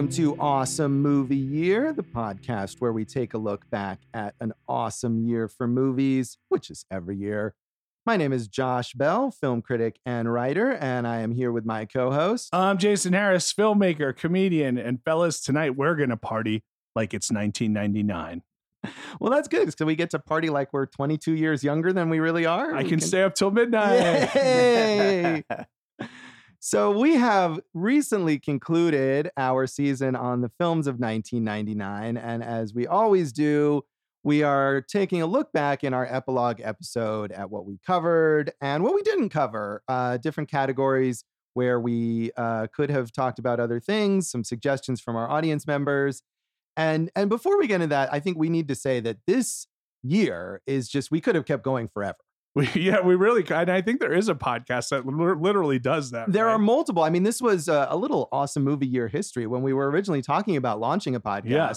Welcome to Awesome Movie Year, the podcast where we take a look back at an awesome year for movies, which is every year. My name is Josh Bell, film critic and writer, and I am here with my co host. I'm Jason Harris, filmmaker, comedian, and fellas, tonight we're going to party like it's 1999. Well, that's good because we get to party like we're 22 years younger than we really are. I We can stay up till midnight. Yay! so we have recently concluded our season on the films of 1999, and as we always do, we are taking a look back in our epilogue episode at what we covered and what we didn't cover. Uh, different categories where we uh, could have talked about other things, some suggestions from our audience members, and and before we get into that, I think we need to say that this year is just we could have kept going forever. We, yeah, we really. And I think there is a podcast that literally does that. There right? are multiple. I mean, this was a, a little awesome movie year history. When we were originally talking about launching a podcast, Yeah.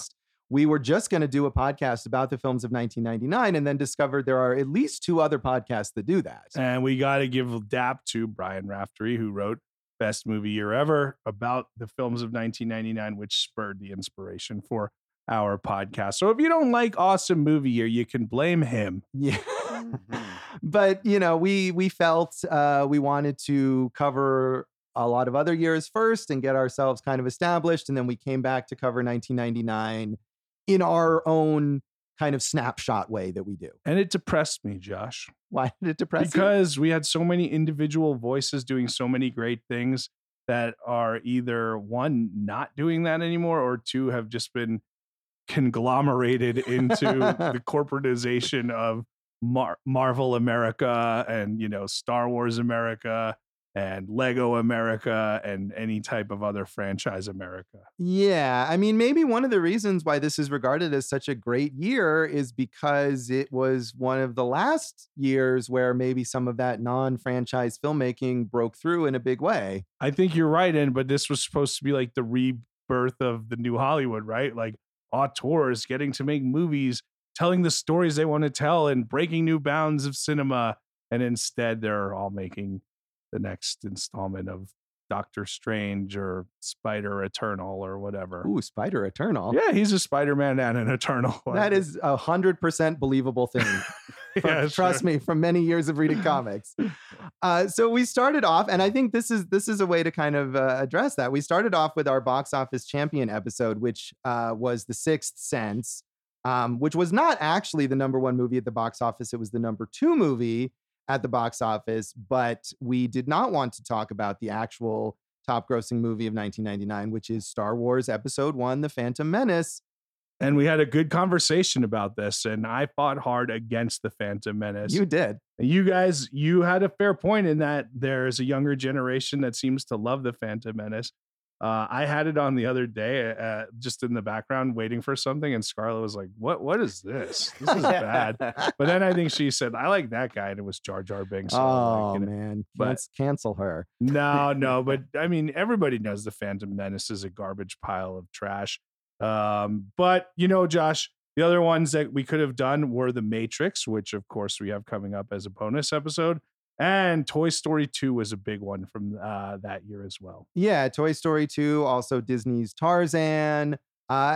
we were just going to do a podcast about the films of 1999 and then discovered there are at least two other podcasts that do that. And we got to give dap to Brian Raftery, who wrote Best Movie Year Ever about the films of 1999, which spurred the inspiration for our podcast. So if you don't like Awesome Movie Year, you can blame him. Yeah. Mm-hmm. But, you know, we we felt uh, we wanted to cover a lot of other years first and get ourselves kind of established and then we came back to cover 1999 in our own kind of snapshot way that we do. And it depressed me, Josh. Why did it depress you? because we had so many individual voices doing so many great things that are either one not doing that anymore or two have just been conglomerated into the corporatization of Mar- Marvel America and you know Star Wars America and Lego America and any type of other franchise America. Yeah, I mean, maybe one of the reasons why this is regarded as such a great year is because it was one of the last years where maybe some of that non franchise filmmaking broke through in a big way. I think you're right, and but this was supposed to be like the rebirth of the new Hollywood, right? Like auteurs getting to make movies, telling the stories they want to tell, and breaking new bounds of cinema. And instead, they're all making the next installment of Doctor Strange or Spider Eternal or whatever. Ooh, Spider Eternal. Yeah, he's a Spider Man and an Eternal. That is a hundred percent believable thing. From- Yeah, trust sure. me, from many years of reading comics. Uh, so we started off, and I think this is this is a way to kind of uh, address that. We started off with our box office champion episode, which uh, was The Sixth Sense, um, which was not actually the number one movie at the box office. It was the number two movie at the box office, but we did not want to talk about the actual top grossing movie of 1999, which is Star Wars Episode One: The Phantom Menace. And we had a good conversation about this, and I fought hard against the Phantom Menace. You did. you guys, you had a fair point in that there's a younger generation that seems to love the Phantom Menace. Uh, I had it on the other day, uh, just in the background, waiting for something, and Scarlett was like, "What? What is this? This is bad." But then I think she said, "I like that guy," and it was Jar Jar Binks. So, oh like, man, Let's cancel her. no, no, but I mean, everybody knows the Phantom Menace is a garbage pile of trash. Um, but you know, Josh, the other ones that we could have done were The Matrix, which of course we have coming up as a bonus episode, and Toy Story 2 was a big one from uh, that year as well. Yeah, Toy Story 2, also Disney's Tarzan, uh,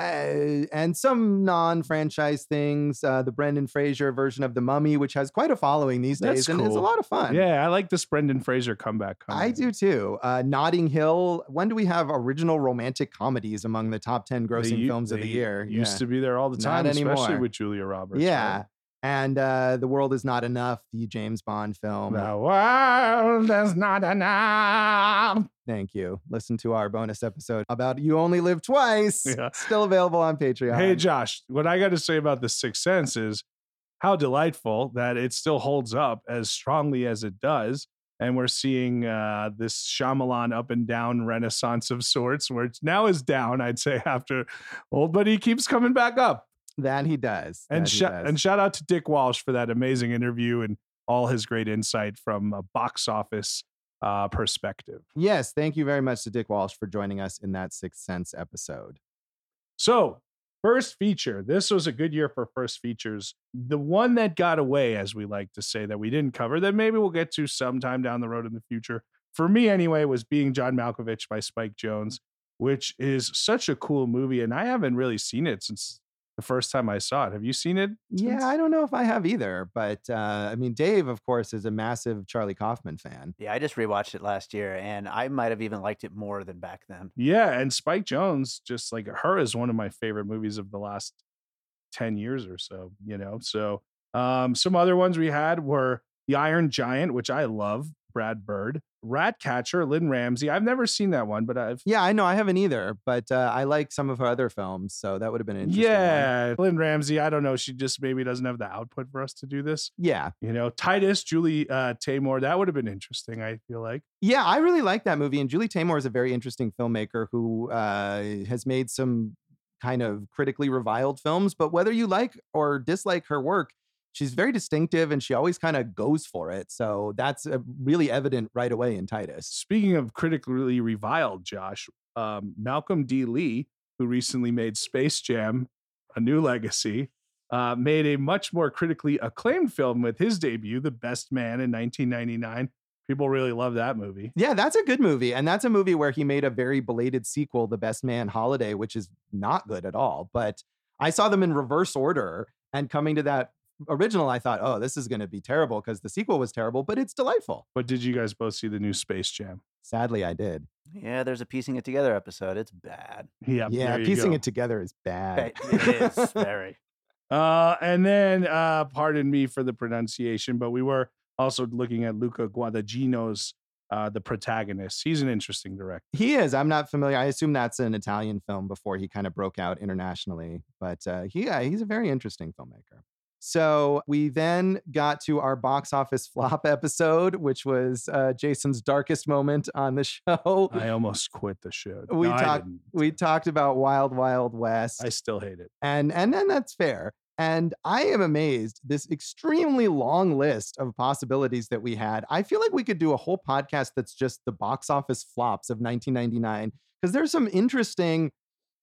and some non-franchise things. Uh, the Brendan Fraser version of The Mummy, which has quite a following these days, and it's a lot of fun. Yeah, I like this Brendan Fraser comeback. Coming. I do too. Uh, Notting Hill. When do we have original romantic comedies among the top ten grossing u- films of the year? Used Yeah. to be there all the Not time, especially anymore. with Julia Roberts. yeah. right? And uh, The World Is Not Enough, the James Bond film. The world is not enough. Thank you. Listen to our bonus episode about You Only Live Twice. Yeah. Still available on Patreon. Hey, Josh, what I got to say about The Sixth Sense is how delightful that it still holds up as strongly as it does. And we're seeing uh, this Shyamalan up and down renaissance of sorts, where it's now is down, I'd say, after old, but he keeps coming back up. That he does. And, That he does. and shout out to Dick Walsh for that amazing interview and all his great insight from a box office uh, perspective. yes, thank you very much to Dick Walsh for joining us in that Sixth Sense episode. So, first feature. This was a good year for first features. The one that got away, as we like to say, that we didn't cover, that maybe we'll get to sometime down the road in the future. For me, anyway, was Being John Malkovich by Spike Jonze. which is such a cool movie. And I haven't really seen it since the first time I saw it. Have you seen it? Yeah. I don't know if I have either, but uh, I mean, Dave, of course, is a massive Charlie Kaufman fan. Yeah, I just rewatched it last year, and I might have even liked it more than back then. Yeah, and Spike Jonze, just like her, is one of my favorite movies of the last 10 years or so, you know. So um, some other ones we had were The Iron Giant, which I love, Brad Bird. Ratcatcher, Lynne Ramsay. I've never seen that one, but I've Yeah, I know I haven't either, but uh, I like some of her other films, so that would have been interesting. one. yeah, Lynne Ramsay. I don't know. She just maybe doesn't have the output for us to do this. yeah, You know, Titus, Julie uh, Taymor. That would have been interesting. I feel like. yeah. I really like that movie, and Julie Taymor is a very interesting filmmaker who uh, has made some kind of critically reviled films. But whether you like or dislike her work, she's very distinctive, and she always kind of goes for it. So that's uh, really evident right away in Titus. Speaking of critically reviled, Josh, um, Malcolm D. Lee, who recently made Space Jam, A New Legacy, uh, made a much more critically acclaimed film with his debut, The Best Man, in 1999. People really love that movie. Yeah, that's a good movie. And that's a movie where he made a very belated sequel, The Best Man Holiday, which is not good at all. But I saw them in reverse order. And coming to that original, I thought, oh, this is going to be terrible because the sequel was terrible, but it's delightful. But did you guys both see the new Space Jam? Sadly, I did. Yeah, there's a piecing it together episode. It's bad. Yeah, yeah, piecing go. it together is bad. It is very. Uh, and then, uh, pardon me for the pronunciation, but we were also looking at Luca Guadagnino's uh, the protagonist. He's an interesting director. He is. I'm not familiar. I assume that's an Italian film before he kind of broke out internationally. But uh, he, yeah, he's a very interesting filmmaker. So we then got to our box office flop episode, which was uh, Jason's darkest moment on the show. I almost quit the show. We No, talked- we talked about Wild Wild West, I still hate it. and and then that's fair. And I am amazed this extremely long list of possibilities that we had. I feel like we could do a whole podcast that's just the box office flops of 1999 because there's some interesting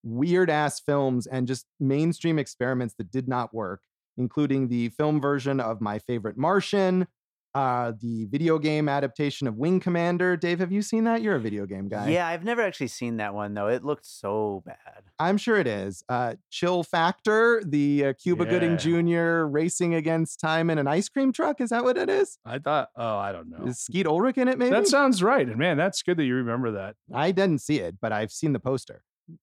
weird ass films and just mainstream experiments that did not work, including the film version of My Favorite Martian, uh, the video game adaptation of Wing Commander. Dave, have you seen that? You're a video game guy. Yeah, I've never actually seen that one though. It looked so bad. I'm sure it is. Uh, Chill Factor, the uh, Cuba Gooding Jr. racing against time in an ice cream truck. Is that what it is? I thought, oh, I don't know. Is Skeet Ulrich in it? Maybe That sounds right. And man, that's good that you remember that. I didn't see it, but I've seen the poster.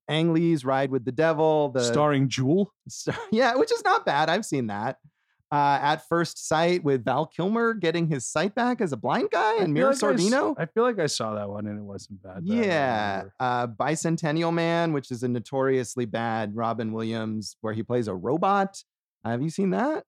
Ang Lee's Ride with the Devil. The Starring Jewel. Yeah, which is not bad. I've seen that. Uh, at first sight, with Val Kilmer getting his sight back as a blind guy and Mira like I Sorvino. I feel like I saw that one and it wasn't bad. I Yeah, uh, Bicentennial Man, which is a notoriously bad Robin Williams, where he plays a robot. Have you seen that?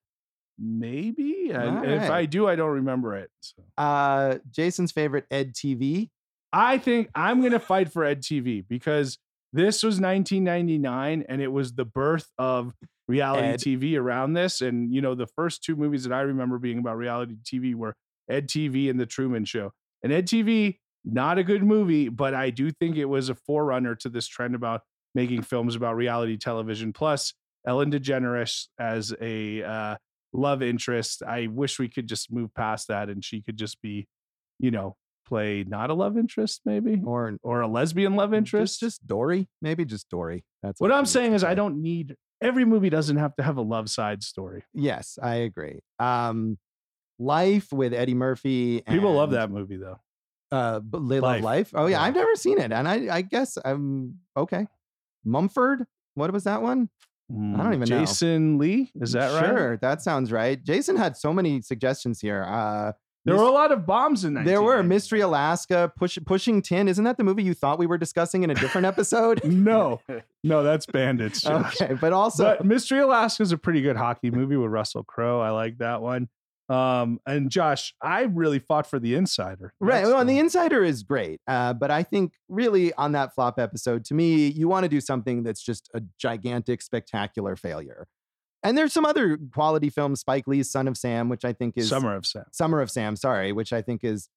Maybe. All if I do, I don't remember it. So. Uh, Jason's favorite Ed TV. I think I'm going to fight for Ed TV because this was 1999 and it was the birth of reality Ed. TV around this. And, you know, the first two movies that I remember being about reality TV were Ed TV and The Truman Show. And Ed TV, not a good movie, but I do think it was a forerunner to this trend about making films about reality television. Plus, Ellen DeGeneres as a uh, love interest. I wish we could just move past that and she could just be, you know, play not a love interest, maybe, Or or a lesbian love interest. Just, just Dory. Maybe just Dory. That's what all I'm saying is, I don't need every movie doesn't have to have a love side story. Yes, I agree. Um, Life with Eddie Murphy. People love that movie though. Uh, but they Life. love Life. Oh yeah, Yeah. I've never seen it, and I, I guess I'm okay. Mumford. What was that one? I don't even know. Jason Lee, is that right? Sure, that sounds right. Jason had so many suggestions here. Uh, There were a lot of bombs in that. there were Mystery Alaska, Push, Pushing Tin. Isn't that the movie you thought we were discussing in a different episode? No, no, that's Bandits. Josh. okay, but also but Mystery Alaska is a pretty good hockey movie with Russell Crowe. I like that one. Um, and Josh, I really fought for the Insider. Right. Well, and the- the Insider is great. Uh, but I think really on that flop episode, to me, you want to do something that's just a gigantic, spectacular failure. And there's some other quality films, Spike Lee's Son of Sam, which I think is Summer of Sam. Summer of Sam, sorry, which I think is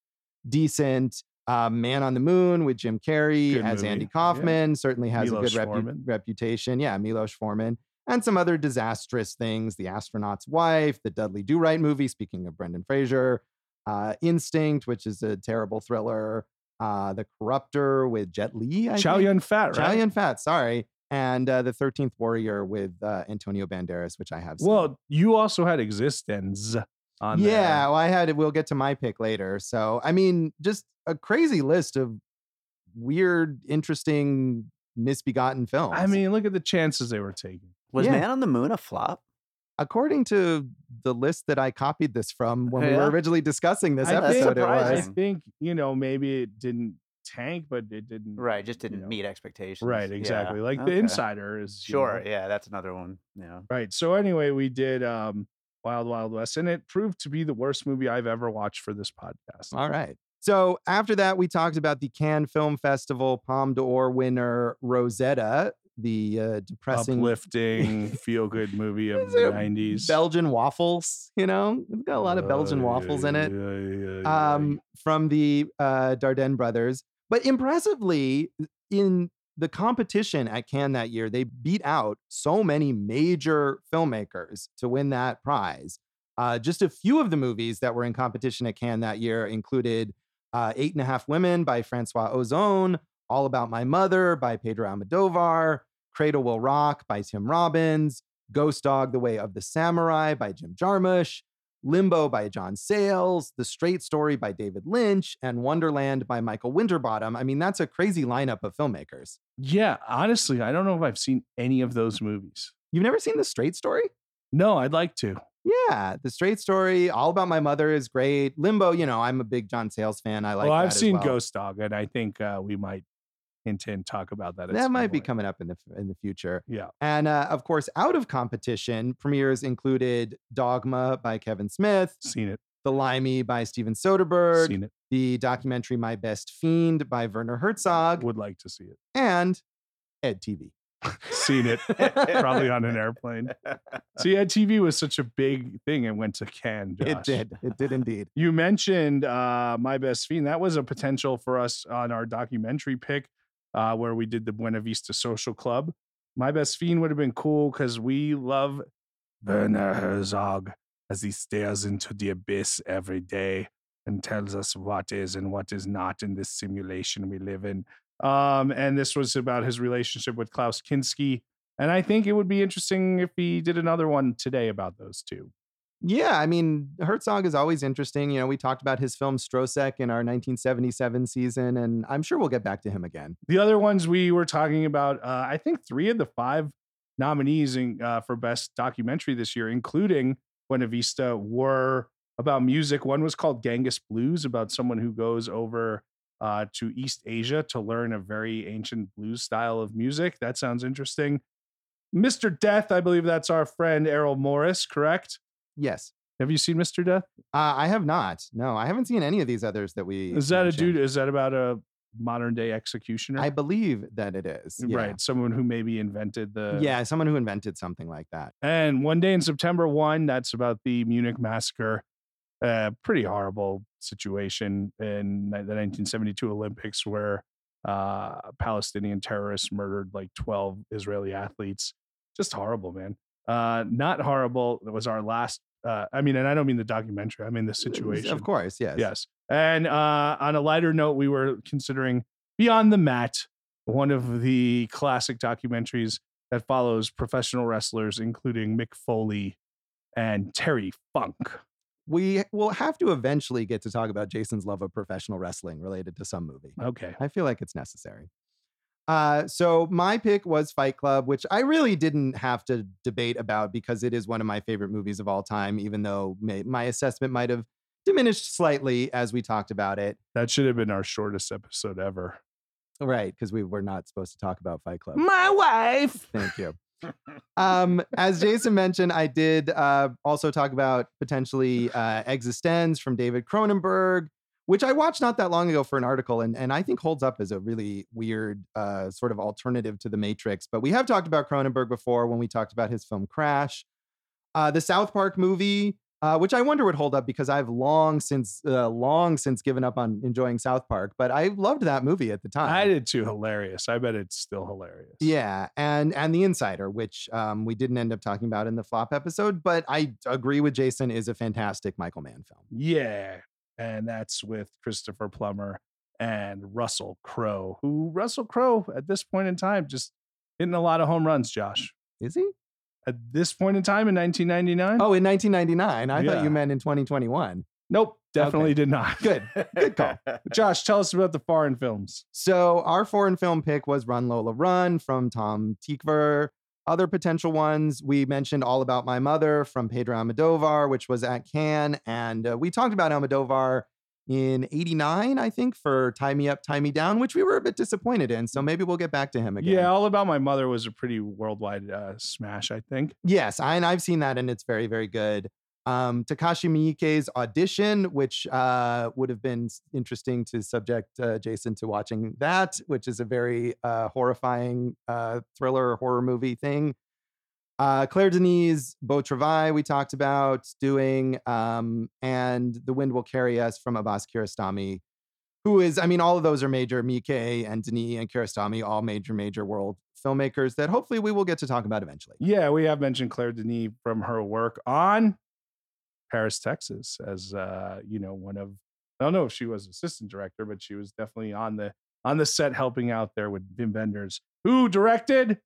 decent. Uh, Man on the Moon with Jim Carrey Good as movie. Andy Yeah. Kaufman certainly has a good repu- reputation. Yeah, Milos Forman. And some other disastrous things The Astronaut's Wife, the Dudley Do Right movie, speaking of Brendan Fraser, uh, Instinct, which is a terrible thriller, uh, The Corruptor with Jet Li. I Chow? Yun Fat, right? Chow? Yun Fat, sorry. And uh, The 13th Warrior with uh, Antonio Banderas, which I have seen. Well, you also had Existenz on there. yeah, well, I had it. We'll get to my pick later. So, I mean, just a crazy list of weird, interesting, misbegotten films. I mean, look at the chances they were taking. Was Yeah. Man on the Moon a flop? according to the list that I copied this from when we were originally discussing this I that's think, episode, it I was. surprising. think you know maybe it didn't tank, but it didn't. Right, just didn't know. meet expectations. Right, Yeah, exactly. Like okay. the Insider is Sure, know, yeah, that's another one. Yeah. Right. So anyway, we did um Wild Wild West, and it proved to be the worst movie I've ever watched for this podcast. All right. So after that, we talked about the Cannes Film Festival Palme d'Or winner Rosetta, the uh, depressing Uplifting, feel good movie of the nineties. Belgian waffles. You know, it's got a lot of Belgian waffles in it. Yeah, um, from the uh, Dardenne brothers. But impressively, in the competition at Cannes that year, they beat out so many major filmmakers to win that prize. Uh, just a few of the movies that were in competition at Cannes that year included uh, Eight and a Half Women by Francois Ozon, All About My Mother by Pedro Almodovar, Cradle Will Rock by Tim Robbins, Ghost Dog, The Way of the Samurai by Jim Jarmusch, Limbo by John Sayles, The Straight Story by David Lynch, and Wonderland by Michael Winterbottom. I mean, that's a crazy lineup of filmmakers. Yeah, honestly, I don't know if I've seen any of those movies. You've never seen The Straight Story? No, I'd like to. Yeah, The Straight Story, All About My Mother is great. Limbo, you know, I'm a big John Sayles fan. I like well, I've seen well. Ghost Dog, and I think uh, we might intend to talk about that. That might be coming up in the in the future. Yeah. And uh, of course, out of competition, premieres included Dogma by Kevin Smith, Seen it. The Limey by Steven Soderbergh, Seen it. the documentary My Best Fiend by Werner Herzog, Would like to see it. and Ed TV. Seen it. Probably on an airplane. See, Ed TV was such a big thing. It went to Cannes. It did. It did indeed. You mentioned uh, My Best Fiend. That was a potential for us on our documentary pick uh, where we did the Buena Vista Social Club. My Best Fiend would have been cool because we love Werner Herzog as he stares into the abyss every day and tells us what is and what is not in this simulation we live in. Um, and this was about his relationship with Klaus Kinski. And I think it would be interesting if he did another one today about those two. Yeah, I mean, Herzog is always interesting. You know, we talked about his film Stroszek in our 1977 season, and I'm sure we'll get back to him again. The other ones we were talking about, uh, I think three of the five nominees in, uh, for best documentary this year, including Buena Vista, were about music. One was called Genghis Blues, about someone who goes over uh, to East Asia to learn a very ancient blues style of music. That sounds interesting. Mr. Death, I believe that's our friend Errol Morris, correct? Yes. Have you seen Mr. Death? Uh, I have not. No, I haven't seen any of these others that we. Is that a dude? Is that about a modern day executioner? I believe that it is. Yeah. Right. Someone who maybe invented the Yeah, someone who invented something like that. And one day in September 1, that's about the Munich massacre. Uh, pretty horrible situation in the 1972 Olympics where uh, Palestinian terrorists murdered like 12 Israeli athletes. Just horrible, man. Uh, not horrible. That was our last. Uh, I mean, and I don't mean the documentary. I mean the situation. Of course, yes. Yes. And uh, on a lighter note, we were considering Beyond the Mat, one of the classic documentaries that follows professional wrestlers, including Mick Foley and Terry Funk. We will have to eventually get to talk about Jason's love of professional wrestling related to some movie. Okay. I feel like it's necessary. Uh, so my pick was Fight Club, which I really didn't have to debate about because it is one of my favorite movies of all time, even though may, my assessment might have diminished slightly as we talked about it. That should have been our shortest episode ever. Right, because we were not supposed to talk about Fight Club. My wife. Thank you. um, as Jason mentioned, I did uh, also talk about potentially uh, Existenz from David Cronenberg, which I watched not that long ago for an article, and, and I think holds up as a really weird uh, sort of alternative to The Matrix. But we have talked about Cronenberg before when we talked about his film Crash. Uh, the South Park movie, uh, which I wonder would hold up because I've long since, uh, long since given up on enjoying South Park, but I loved that movie at the time. I did too. Hilarious. I bet it's still hilarious. Yeah, and and the Insider, which um, we didn't end up talking about in the flop episode, but I agree with Jason, is a fantastic Michael Mann film. Yeah. And that's with Christopher Plummer and Russell Crowe, who Russell Crowe at this point in time just hitting a lot of home runs, Josh. Is he? At this point in time in 1999? Oh, in 1999. I thought you meant in 2021. nope, definitely okay. did not. Good. Good call. Josh, tell us about the foreign films. So our foreign film pick was Run Lola Run from Tom Tykwer. Other potential ones, we mentioned All About My Mother from Pedro Almodovar, which was at Cannes. And uh, we talked about Almodovar in 89, I think, for Tie Me Up, Tie Me Down, which we were a bit disappointed in. So maybe we'll get back to him again. Yeah, All About My Mother was a pretty worldwide uh, smash, I think. Yes, I, and I've seen that, and it's very, very good. Um, Takashi Miike's audition, which uh, would have been interesting to subject uh, Jason to watching that, which is a very uh, horrifying uh, thriller horror movie thing. Uh, Claire Denis, Beau Travail, we talked about doing, um, and The Wind Will Carry Us from Abbas Kiarostami, who is, I mean, all of those are major. Miike and Denis and Kiarostami, all major, major world filmmakers that hopefully we will get to talk about eventually. Yeah, we have mentioned Claire Denis from her work on Paris, Texas, as uh, you know, one of I don't know if she was assistant director, but she was definitely on the on the set helping out there with Wim Wenders, who directed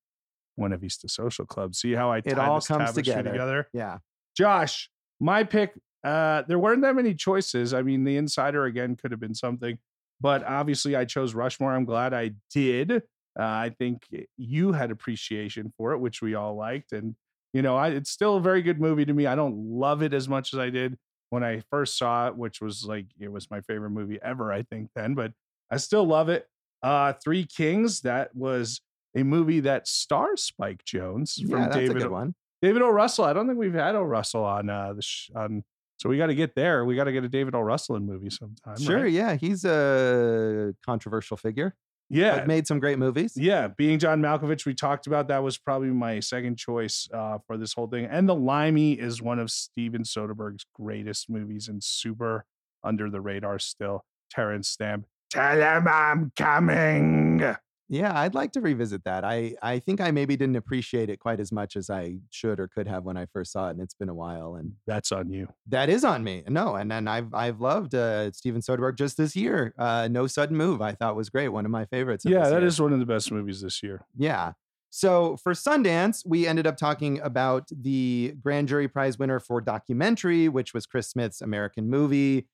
one of East Social Club. See how I It all this comes together. together? Yeah. Josh, my pick. Uh, there weren't that many choices. I mean, The Insider again could have been something, but obviously I chose Rushmore. I'm glad I did. Uh, I think you had appreciation for it, which we all liked, and you know, I, it's still a very good movie to me. I don't love it as much as I did when I first saw it, which was like it was my favorite movie ever, I think then, but I still love it. Uh, Three Kings, that was a movie that stars Spike Jonze from Yeah, that's David a good one. David O. Russell. I don't think we've had O. Russell on uh the sh- on so we got to get there. We got to get a David O. Russell in movie sometime. Sure, right? yeah, he's a controversial figure, Yeah. but made some great movies. Yeah, being John Malkovich, we talked about that was probably my second choice uh, for this whole thing. And The Limey is one of Steven Soderbergh's greatest movies and super under the radar still. Terence Stamp. Tell him I'm coming. Yeah, I'd like to revisit that. I I think I maybe didn't appreciate it quite as much as I should or could have when I first saw it, and it's been a while. And That's on you. that is on me. No, and then I've I've loved uh, Steven Soderbergh just this year. Uh, no sudden move, I thought was great. One of my favorites. of Yeah, that year. is one of the best movies this year. Yeah. So for Sundance, we ended up talking about the Grand Jury Prize winner for documentary, which was Chris Smith's American movie.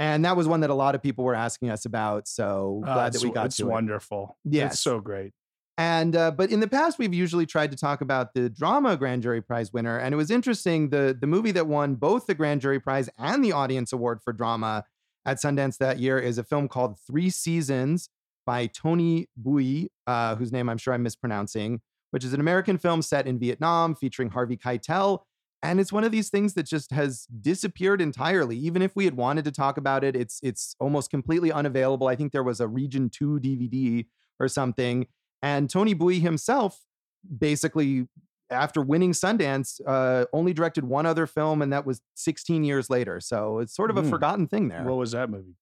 And that was one that a lot of people were asking us about. So Uh, glad that we got it's to it. wonderful. Yes. It's so great. And uh, but in the past, we've usually tried to talk about the drama Grand Jury Prize winner, and it was interesting. the The movie that won both the Grand Jury Prize and the Audience Award for drama at Sundance that year is a film called Three Seasons by Tony Bui, uh, whose name I'm sure I'm mispronouncing, which is an American film set in Vietnam featuring Harvey Keitel. And it's one of these things that just has disappeared entirely. Even if we had wanted to talk about it, it's it's almost completely unavailable. I think there was a Region 2 DVD or something. And Tony Bui himself, basically, after winning Sundance, uh, only directed one other film, and that was 16 years later. So it's sort of a Hmm. forgotten thing there. What was that movie?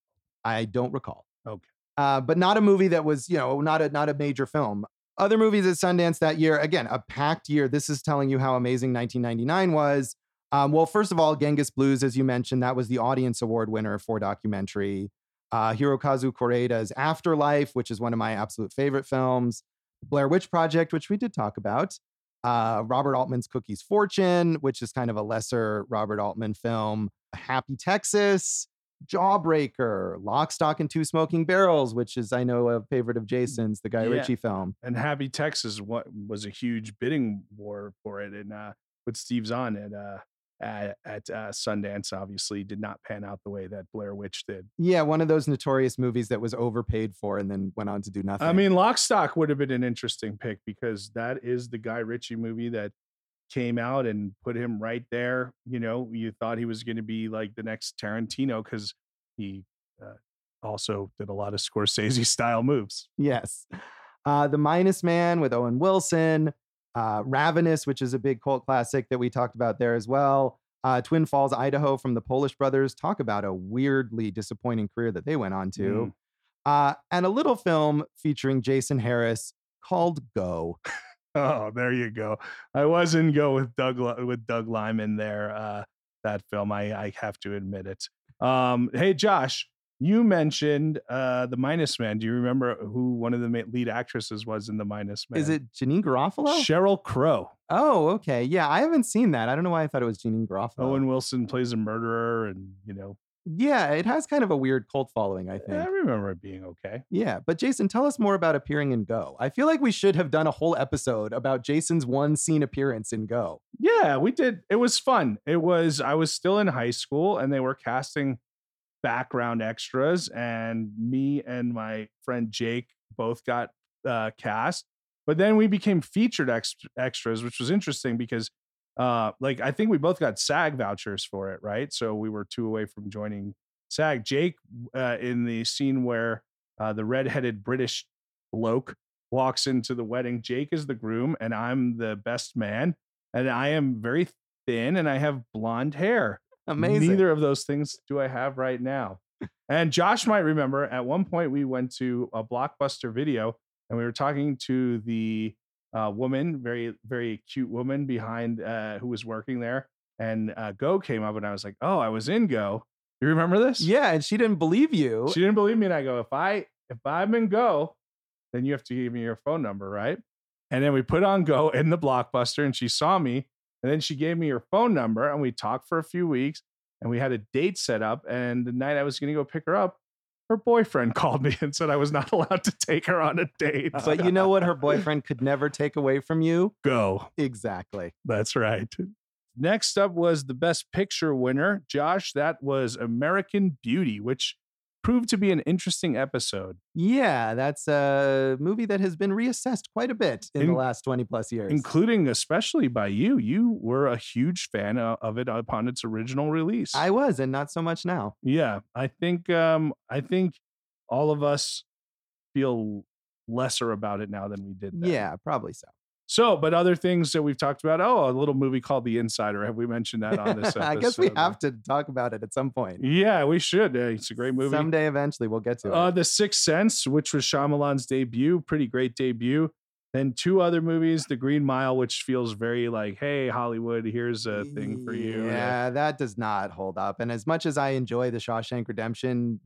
I don't recall. Okay. Uh, but not a movie that was, you know, not a not a major film. Other movies at Sundance that year, again, a packed year. This is telling you how amazing 1999 was. Um, well, first of all, Genghis Blues, as you mentioned, that was the Audience Award winner for documentary. Uh, Hirokazu Koreeda's Afterlife, which is one of my absolute favorite films. Blair Witch Project, which we did talk about. Uh, Robert Altman's Cookie's Fortune, which is kind of a lesser Robert Altman film. Happy Texas, Jawbreaker, Lock, Stock, and Two Smoking Barrels, which is, I know, a favorite of Jason's, the Guy Yeah. Ritchie film. And Happy Texas what was a huge bidding war for it, and uh, with Steve Zahn at uh, at, at uh, Sundance, obviously did not pan out the way that Blair Witch did. Yeah, one of those notorious movies that was overpaid for and then went on to do nothing. I mean, Lock, Stock would have been an interesting pick because that is the Guy Ritchie movie that came out and put him right there. You know, you thought he was going to be like the next Tarantino because he uh, also did a lot of Scorsese style moves. yes. Uh, the Minus Man with Owen Wilson, uh, Ravenous, which is a big cult classic that we talked about there as well. Uh, Twin Falls, Idaho from the Polish brothers. Talk about a weirdly disappointing career that they went on to. Uh, and a little film featuring Jason Harris called Go. Oh, there you go. I was in go with Doug with Doug Liman there. Uh, that film, I I have to admit it. Um, hey Josh, you mentioned uh, the Minus Man. Do you remember who one of the lead actresses was in the Minus Man? Is it Janeane Garofalo? Sheryl Crow? oh, okay. Yeah, I haven't seen that. I don't know why I thought it was Janeane Garofalo. Owen Wilson plays a murderer, and you know, yeah, it has kind of a weird cult following, I think. I remember it being okay. Yeah, but Jason, tell us more about appearing in Go. I feel like we should have done a whole episode about Jason's one scene appearance in Go. Yeah, we did. It was fun. It was. I was still in high school, and they were casting background extras, and me and my friend Jake both got uh, cast. But then we became featured ex- extras, which was interesting because, uh, like, I think we both got SAG vouchers for it, right? So we were two away from joining SAG. Jake, uh, in the scene where uh, the redheaded British bloke walks into the wedding, Jake is the groom, and I'm the best man, and I am very thin, and I have blonde hair. Amazing. Neither of those things do I have right now. And Josh might remember at one point we went to a blockbuster video and we were talking to the uh, woman, very, very cute woman behind uh, who was working there. And uh, Go came up and I was like, oh, I was in Go. You remember this? Yeah, and she didn't believe you. She didn't believe me. And I go, if I if I'm in Go, then you have to give me your phone number, right? And then we put on Go in the blockbuster and she saw me. And then she gave me her phone number and we talked for a few weeks and we had a date set up. And the night I was going to go pick her up, her boyfriend called me and said I was not allowed to take her on a date. but you know what her boyfriend could never take away from you? Go. Exactly. That's right. Next up was the Best Picture winner. Josh, that was American Beauty, which proved to be an interesting episode. Yeah, that's a movie that has been reassessed quite a bit in, In- the last 20 plus years. including especially by you. You were a huge fan of it upon its original release. I was, and not so much now. yeah, I think um I think all of us feel lesser about it now than we did then. Yeah, probably so. So, but other things that we've talked about. Oh, a little movie called The Insider. Have we mentioned that on this episode? I guess we have to talk about it at some point. Yeah, we should. Uh, It's a great movie. Someday, eventually, we'll get to it. Uh, The Sixth Sense, which was Shyamalan's debut, pretty great debut. Then two other movies, The Green Mile, which feels very like, hey, Hollywood, here's a thing for you. Yeah, that does not hold up. And as much as I enjoy The Shawshank Redemption,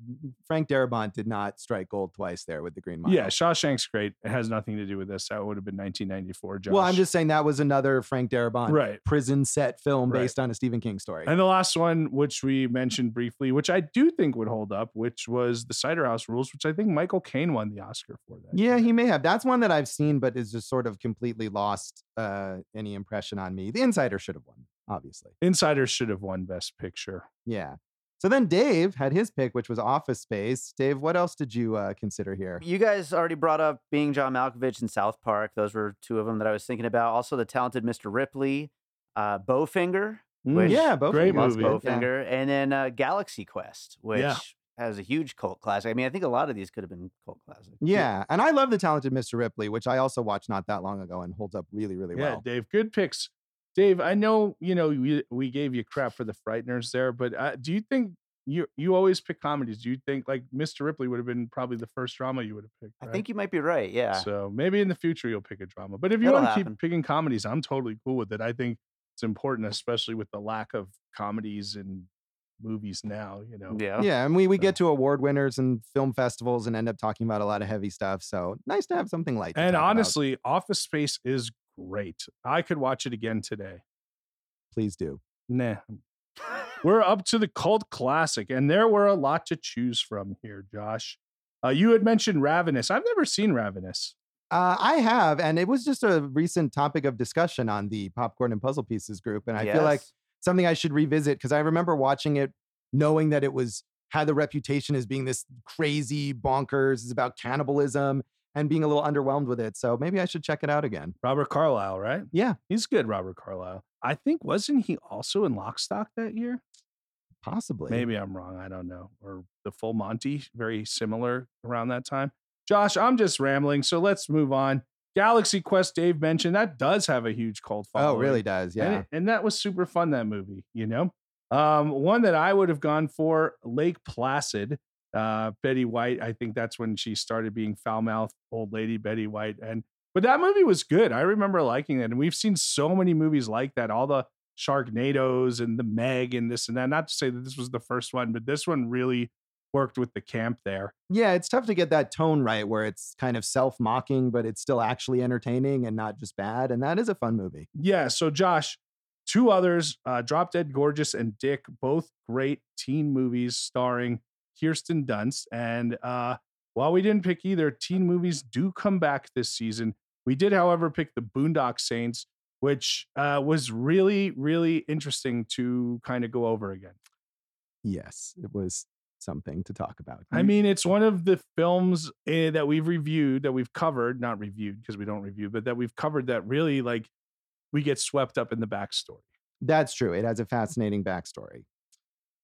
Frank Darabont did not strike gold twice there with The Green Mile. Yeah, Shawshank's great. It has nothing to do with this. That would have been 1994. Josh. Well, I'm just saying that was another Frank Darabont Right. prison set film Right. based on a Stephen King story. And the last one, which we mentioned briefly, which I do think would hold up, which was the Cider House Rules, which I think Michael Caine won the Oscar for that. yeah, he may have. That's one that I've seen, but is just sort of completely lost uh, any impression on me. The Insider should have won, obviously. Insiders should have won Best Picture. Yeah. So then Dave had his pick, which was Office Space. Dave, what else did you uh, consider here? You guys already brought up being John Malkovich in South Park. Those were two of them that I was thinking about. Also, the talented Mr. Ripley, uh, Bowfinger, which yeah, both great movie. Bowfinger, and then uh, Galaxy Quest, which Yeah. Has a huge cult classic. I mean, I think a lot of these could have been cult classics. Yeah, and I love the talented Mr. Ripley, which I also watched not that long ago and holds up really, really Yeah, well. Yeah, Dave, good picks. Dave, I know you know we, we gave you crap for the Frighteners there, but uh, do you think you you always pick comedies? Do you think like Mr. Ripley would have been probably the first drama you would have picked? I think you might be right. Yeah. So maybe in the future you'll pick a drama. But if you It'll want to keep picking comedies, I'm totally cool with it. I think it's important, especially with the lack of comedies in movies now. You know, yeah. Yeah, and we, we get to award winners and film festivals and end up talking about a lot of heavy stuff. So nice to have something light. to and talk about. honestly, Office Space is great. I could watch it again today. please do. Nah. We're up to the cult classic, and there were a lot to choose from here, Josh. Uh, you had mentioned Ravenous. I've never seen Ravenous. Uh, I have, and it was just a recent topic of discussion on the Popcorn and Puzzle Pieces group, and I feel like Yes. Something I should revisit because I remember watching it, knowing that it was had the reputation as being this crazy bonkers, it's about cannibalism, and being a little underwhelmed with it. So maybe I should check it out again. Robert Carlyle, right? Yeah, He's good, Robert Carlyle. I think wasn't he also in Lockstock that year? possibly. Maybe I'm wrong. I don't know. Or the Full Monty, very similar around that time. Josh, I'm just rambling, so let's move on. Galaxy Quest, Dave mentioned that does have a huge cult following. Oh, really does. And, Yeah. it- and that was super fun, that movie, you know? Um, one that I would have gone for, Lake Placid. Uh, Betty White, I think that's when she started being foul mouthed old lady Betty White. And but that movie was good. I remember liking it. And we've seen so many movies like that, all the Sharknadoes and the Meg and this and that. Not to say that this was the first one, but this one really worked with the camp there. Yeah, it's tough to get that tone right where it's kind of self mocking, but it's still actually entertaining and not just bad. And that is a fun movie. Yeah. So, Josh, two others, uh, Drop Dead Gorgeous and Dick, both great teen movies starring Kirsten Dunst. And uh, while we didn't pick either, teen movies do come back this season. We did, however, pick the Boondock Saints, which uh, was really, really interesting to kind of go over again. Yes, it was something to talk about. I mean, it's one of the films eh, that we've reviewed, that we've covered, not reviewed because we don't review, but that we've covered that really like we get swept up in the backstory. That's true. It has a fascinating backstory.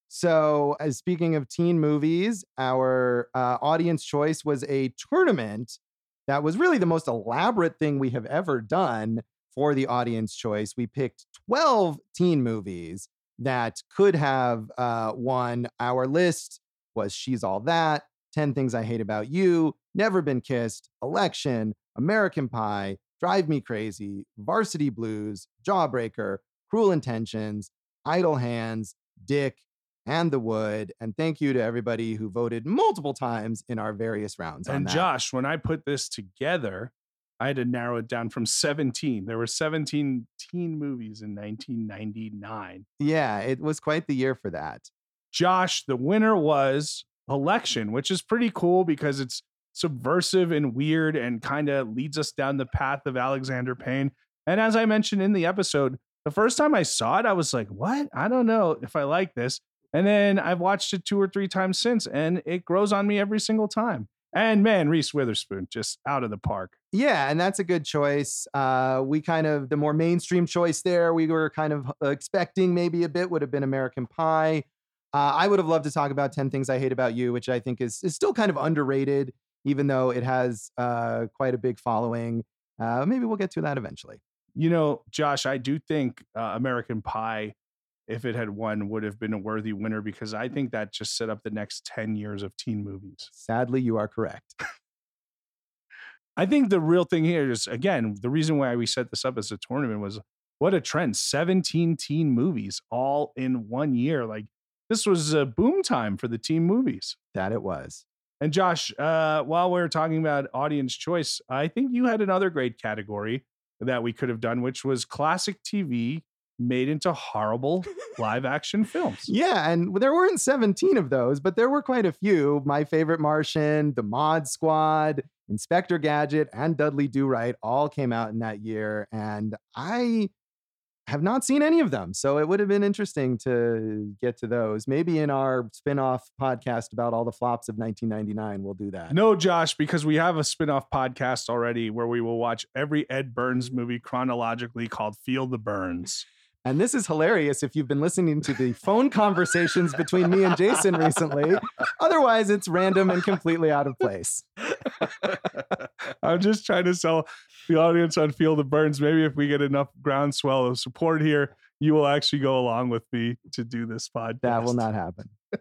So, as speaking of teen movies, our uh, audience choice was a tournament that was really the most elaborate thing we have ever done for the audience choice. We picked 12 teen movies that could have uh, won. Our list was She's All That, 10 Things I Hate About You, Never Been Kissed, Election, American Pie, Drive Me Crazy, Varsity Blues, Jawbreaker, Cruel Intentions, Idle Hands, Dick, and The Wood. And thank you to everybody who voted multiple times in our various rounds. on And. Josh, when I put this together, I had to narrow it down from 17. There were 17 teen movies in 1999. yeah, it was quite the year for that. Josh, the winner was Election, which is pretty cool because it's subversive and weird and kind of leads us down the path of Alexander Payne. And as I mentioned in the episode, the first time I saw it, I was like, what? I don't know if I like this. And then I've watched it two or three times since, and it grows on me every single time. And man, Reese Witherspoon just out of the park. Yeah, and that's a good choice. Uh, we kind of the more mainstream choice there. We were kind of expecting maybe a bit would have been American Pie. Uh, I would have loved to talk about Ten Things I Hate About You, which I think is is still kind of underrated, even though it has uh, quite a big following. Uh, maybe we'll get to that eventually. You know, Josh, I do think uh, American Pie, if it had won, would have been a worthy winner because I think that just set up the next 10 years of teen movies. Sadly, you are correct. I think the real thing here is, again, the reason why we set this up as a tournament was what a trend 17 teen movies all in one year. Like, this was a boom time for the teen movies. That it was. And Josh, uh, while we're talking about audience choice, I think you had another great category that we could have done, which was classic TV made into horrible live action films. Yeah, and there weren't 17 of those, but there were quite a few. My favorite Martian, The Mod Squad, Inspector Gadget, and Dudley Do Right all came out in that year. And I have not seen any of them. So it would have been interesting to get to those. Maybe in our spin off podcast about all the flops of 1999, we'll do that. No, Josh, because we have a spin off podcast already where we will watch every Ed Burns movie chronologically called Feel the Burns. And this is hilarious if you've been listening to the phone conversations between me and Jason recently. Otherwise, it's random and completely out of place. I'm just trying to sell the audience on Feel the Burns. Maybe if we get enough groundswell of support here, you will actually go along with me to do this podcast. That will not happen.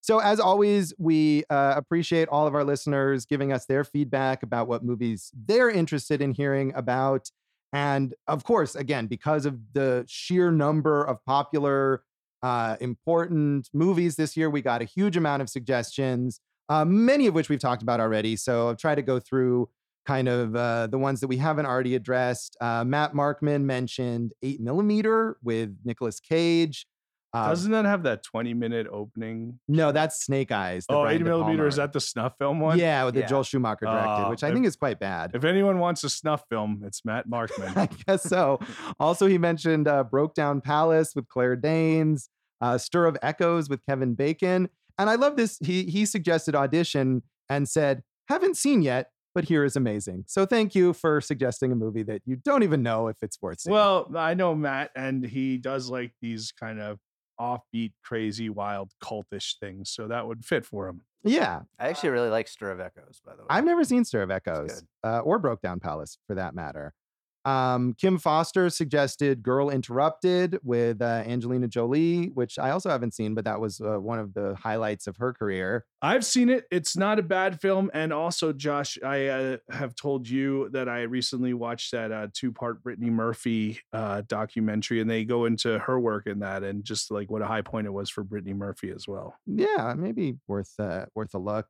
so, as always, we uh, appreciate all of our listeners giving us their feedback about what movies they're interested in hearing about. And of course, again, because of the sheer number of popular, uh, important movies this year, we got a huge amount of suggestions, uh, many of which we've talked about already. So, I've tried to go through kind of uh, the ones that we haven't already addressed. Uh, Matt Markman mentioned 8 millimeter with Nicolas Cage. Uh, Doesn't that have that 20 minute opening? no, that's Snake Eyes. Oh, Brian 80 De millimeter. Is that the snuff film one? Yeah, with the Yeah. Joel Schumacher directed, Uh, which I if- think is quite bad. If anyone wants a snuff film, it's Matt Markman. I guess so. Also, he mentioned uh, Broke Down Palace with Claire Danes, uh, Stir of Echoes with Kevin Bacon. And I love this. He, he suggested Audition and said, haven't seen yet, but here is amazing. So thank you for suggesting a movie that you don't even know if it's worth seeing. well, I know Matt, and he does like these kind of offbeat, crazy, wild, cultish things. So that would fit for him. yeah, I actually really like Stir of Echoes, by the way. I've never seen Stir of Echoes uh, or Broke Down Palace for that matter. Um, Kim Foster suggested Girl Interrupted with uh, Angelina Jolie, which I also haven't seen, but that was uh, one of the highlights of her career. I've seen it. It's not a bad film. And also, Josh, I uh, have told you that I recently watched that uh, two part Brittany Murphy uh, documentary, and they go into her work in that and just like what a high point it was for Brittany Murphy as well. Yeah, maybe worth uh, worth a look.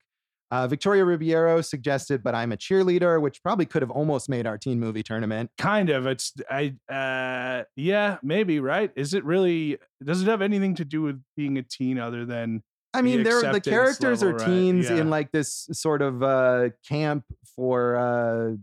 Uh, Victoria Ribeiro suggested, but I'm a cheerleader, which probably could have almost made our teen movie tournament. Kind of. It's I uh yeah, maybe, right? Is it really does it have anything to do with being a teen other than I The mean, they're the characters level, are right, teens yeah. in like this sort of uh, camp for uh,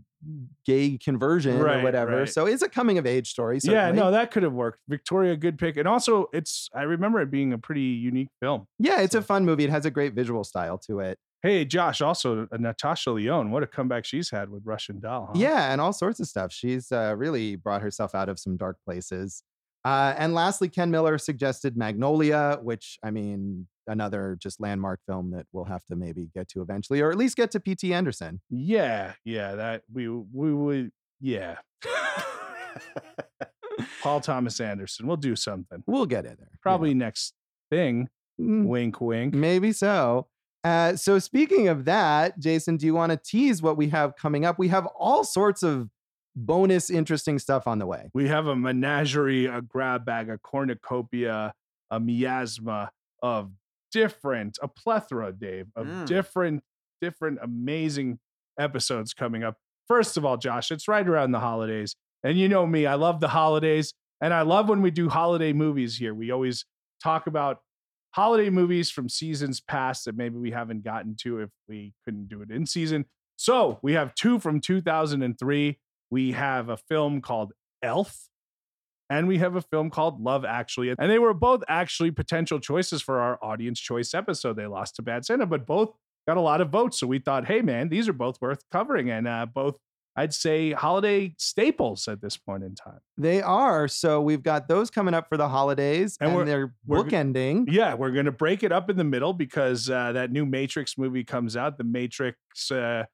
gay conversion Right, or whatever. right. So it's a coming of age story. Yeah, no, that could have worked. Victoria, good pick. And also it's I remember it being a pretty unique film. yeah, it's a fun movie. It has a great visual style to it. Hey, Josh, also uh, Natasha Lyonne. What a comeback she's had with Russian Doll. Huh? Yeah, and all sorts of stuff. She's uh, really brought herself out of some dark places. Uh, and lastly, Ken Miller suggested Magnolia, which I mean, another just landmark film that we'll have to maybe get to eventually, or at least get to P.T. Anderson. Yeah, yeah, that we we would yeah. Paul Thomas Anderson. We'll do something. We'll get in there. Probably next thing. Mm, Wink wink. Maybe so. Uh, so speaking of that, Jason, do you want to tease what we have coming up? We have all sorts of bonus, interesting stuff on the way. We have a menagerie, a grab bag, a cornucopia, a miasma of different, a plethora, Dave, of Mm. different, different amazing episodes coming up. First of all, Josh, it's right around the holidays. And you know me, I love the holidays. And I love when we do holiday movies here. We always talk about holiday movies from seasons past that maybe we haven't gotten to if we couldn't do it in season. So we have two from 2003. We have a film called Elf, and we have a film called Love Actually. And they were both actually potential choices for our audience choice episode. They lost to Bad Santa, but both got a lot of votes. So we thought, hey, man, these are both worth covering. And uh, both, I'd say, holiday staples at this point in time. They are. So we've got those coming up for the holidays, And and, they're bookending. Yeah, we're going to break it up in the middle because uh, that new Matrix movie comes out. The Matrix, uh,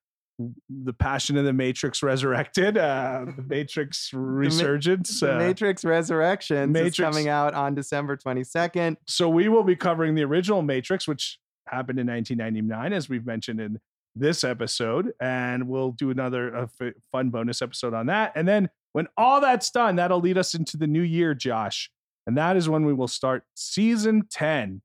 the Passion of the Matrix Resurrected, uh, the Matrix Resurgence. The uh, Matrix Resurrections is Matrix- coming out on December 22nd. so we will be covering the original Matrix, which happened in 1999, as we've mentioned in this episode, and we'll do another fun bonus episode on that. And then when all that's done, that'll lead us into the new year, Josh, and that is when we will start season 10.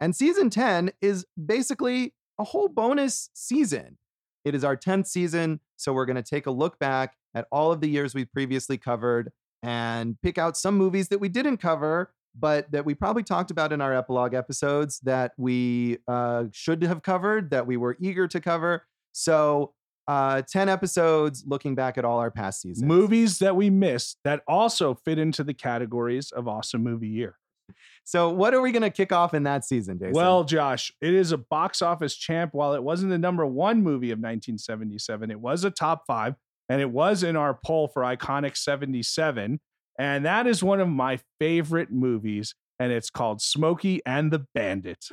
And season 10 is basically a whole bonus season. It is our 10th season. So we're going to take a look back at all of the years we've previously covered and pick out some movies that we didn't cover, but that we probably talked about in our epilogue episodes that we uh, should have covered, that we were eager to cover. So uh, 10 episodes looking back at all our past seasons. Movies that we missed that also fit into the categories of awesome movie year. So what are we going to kick off in that season, Jason? Well, Josh, it is a box office champ. While it wasn't the number one movie of 1977, it was a top five, and it was in our poll for Iconic 77. And that is one of my favorite movies, and it's called Smokey and the Bandit.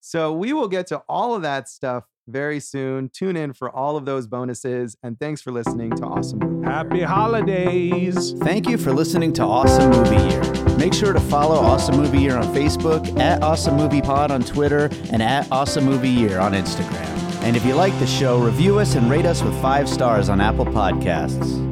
So we will get to all of that stuff very soon. Tune in for all of those bonuses. And thanks for listening to Awesome Movie Year. Happy holidays. Thank you for listening to Awesome Movie Year. Make sure to follow Awesome Movie Year on Facebook, at Awesome Movie Pod on Twitter, and at Awesome Movie Year on Instagram. And if you like the show, review us and rate us with five stars on Apple Podcasts.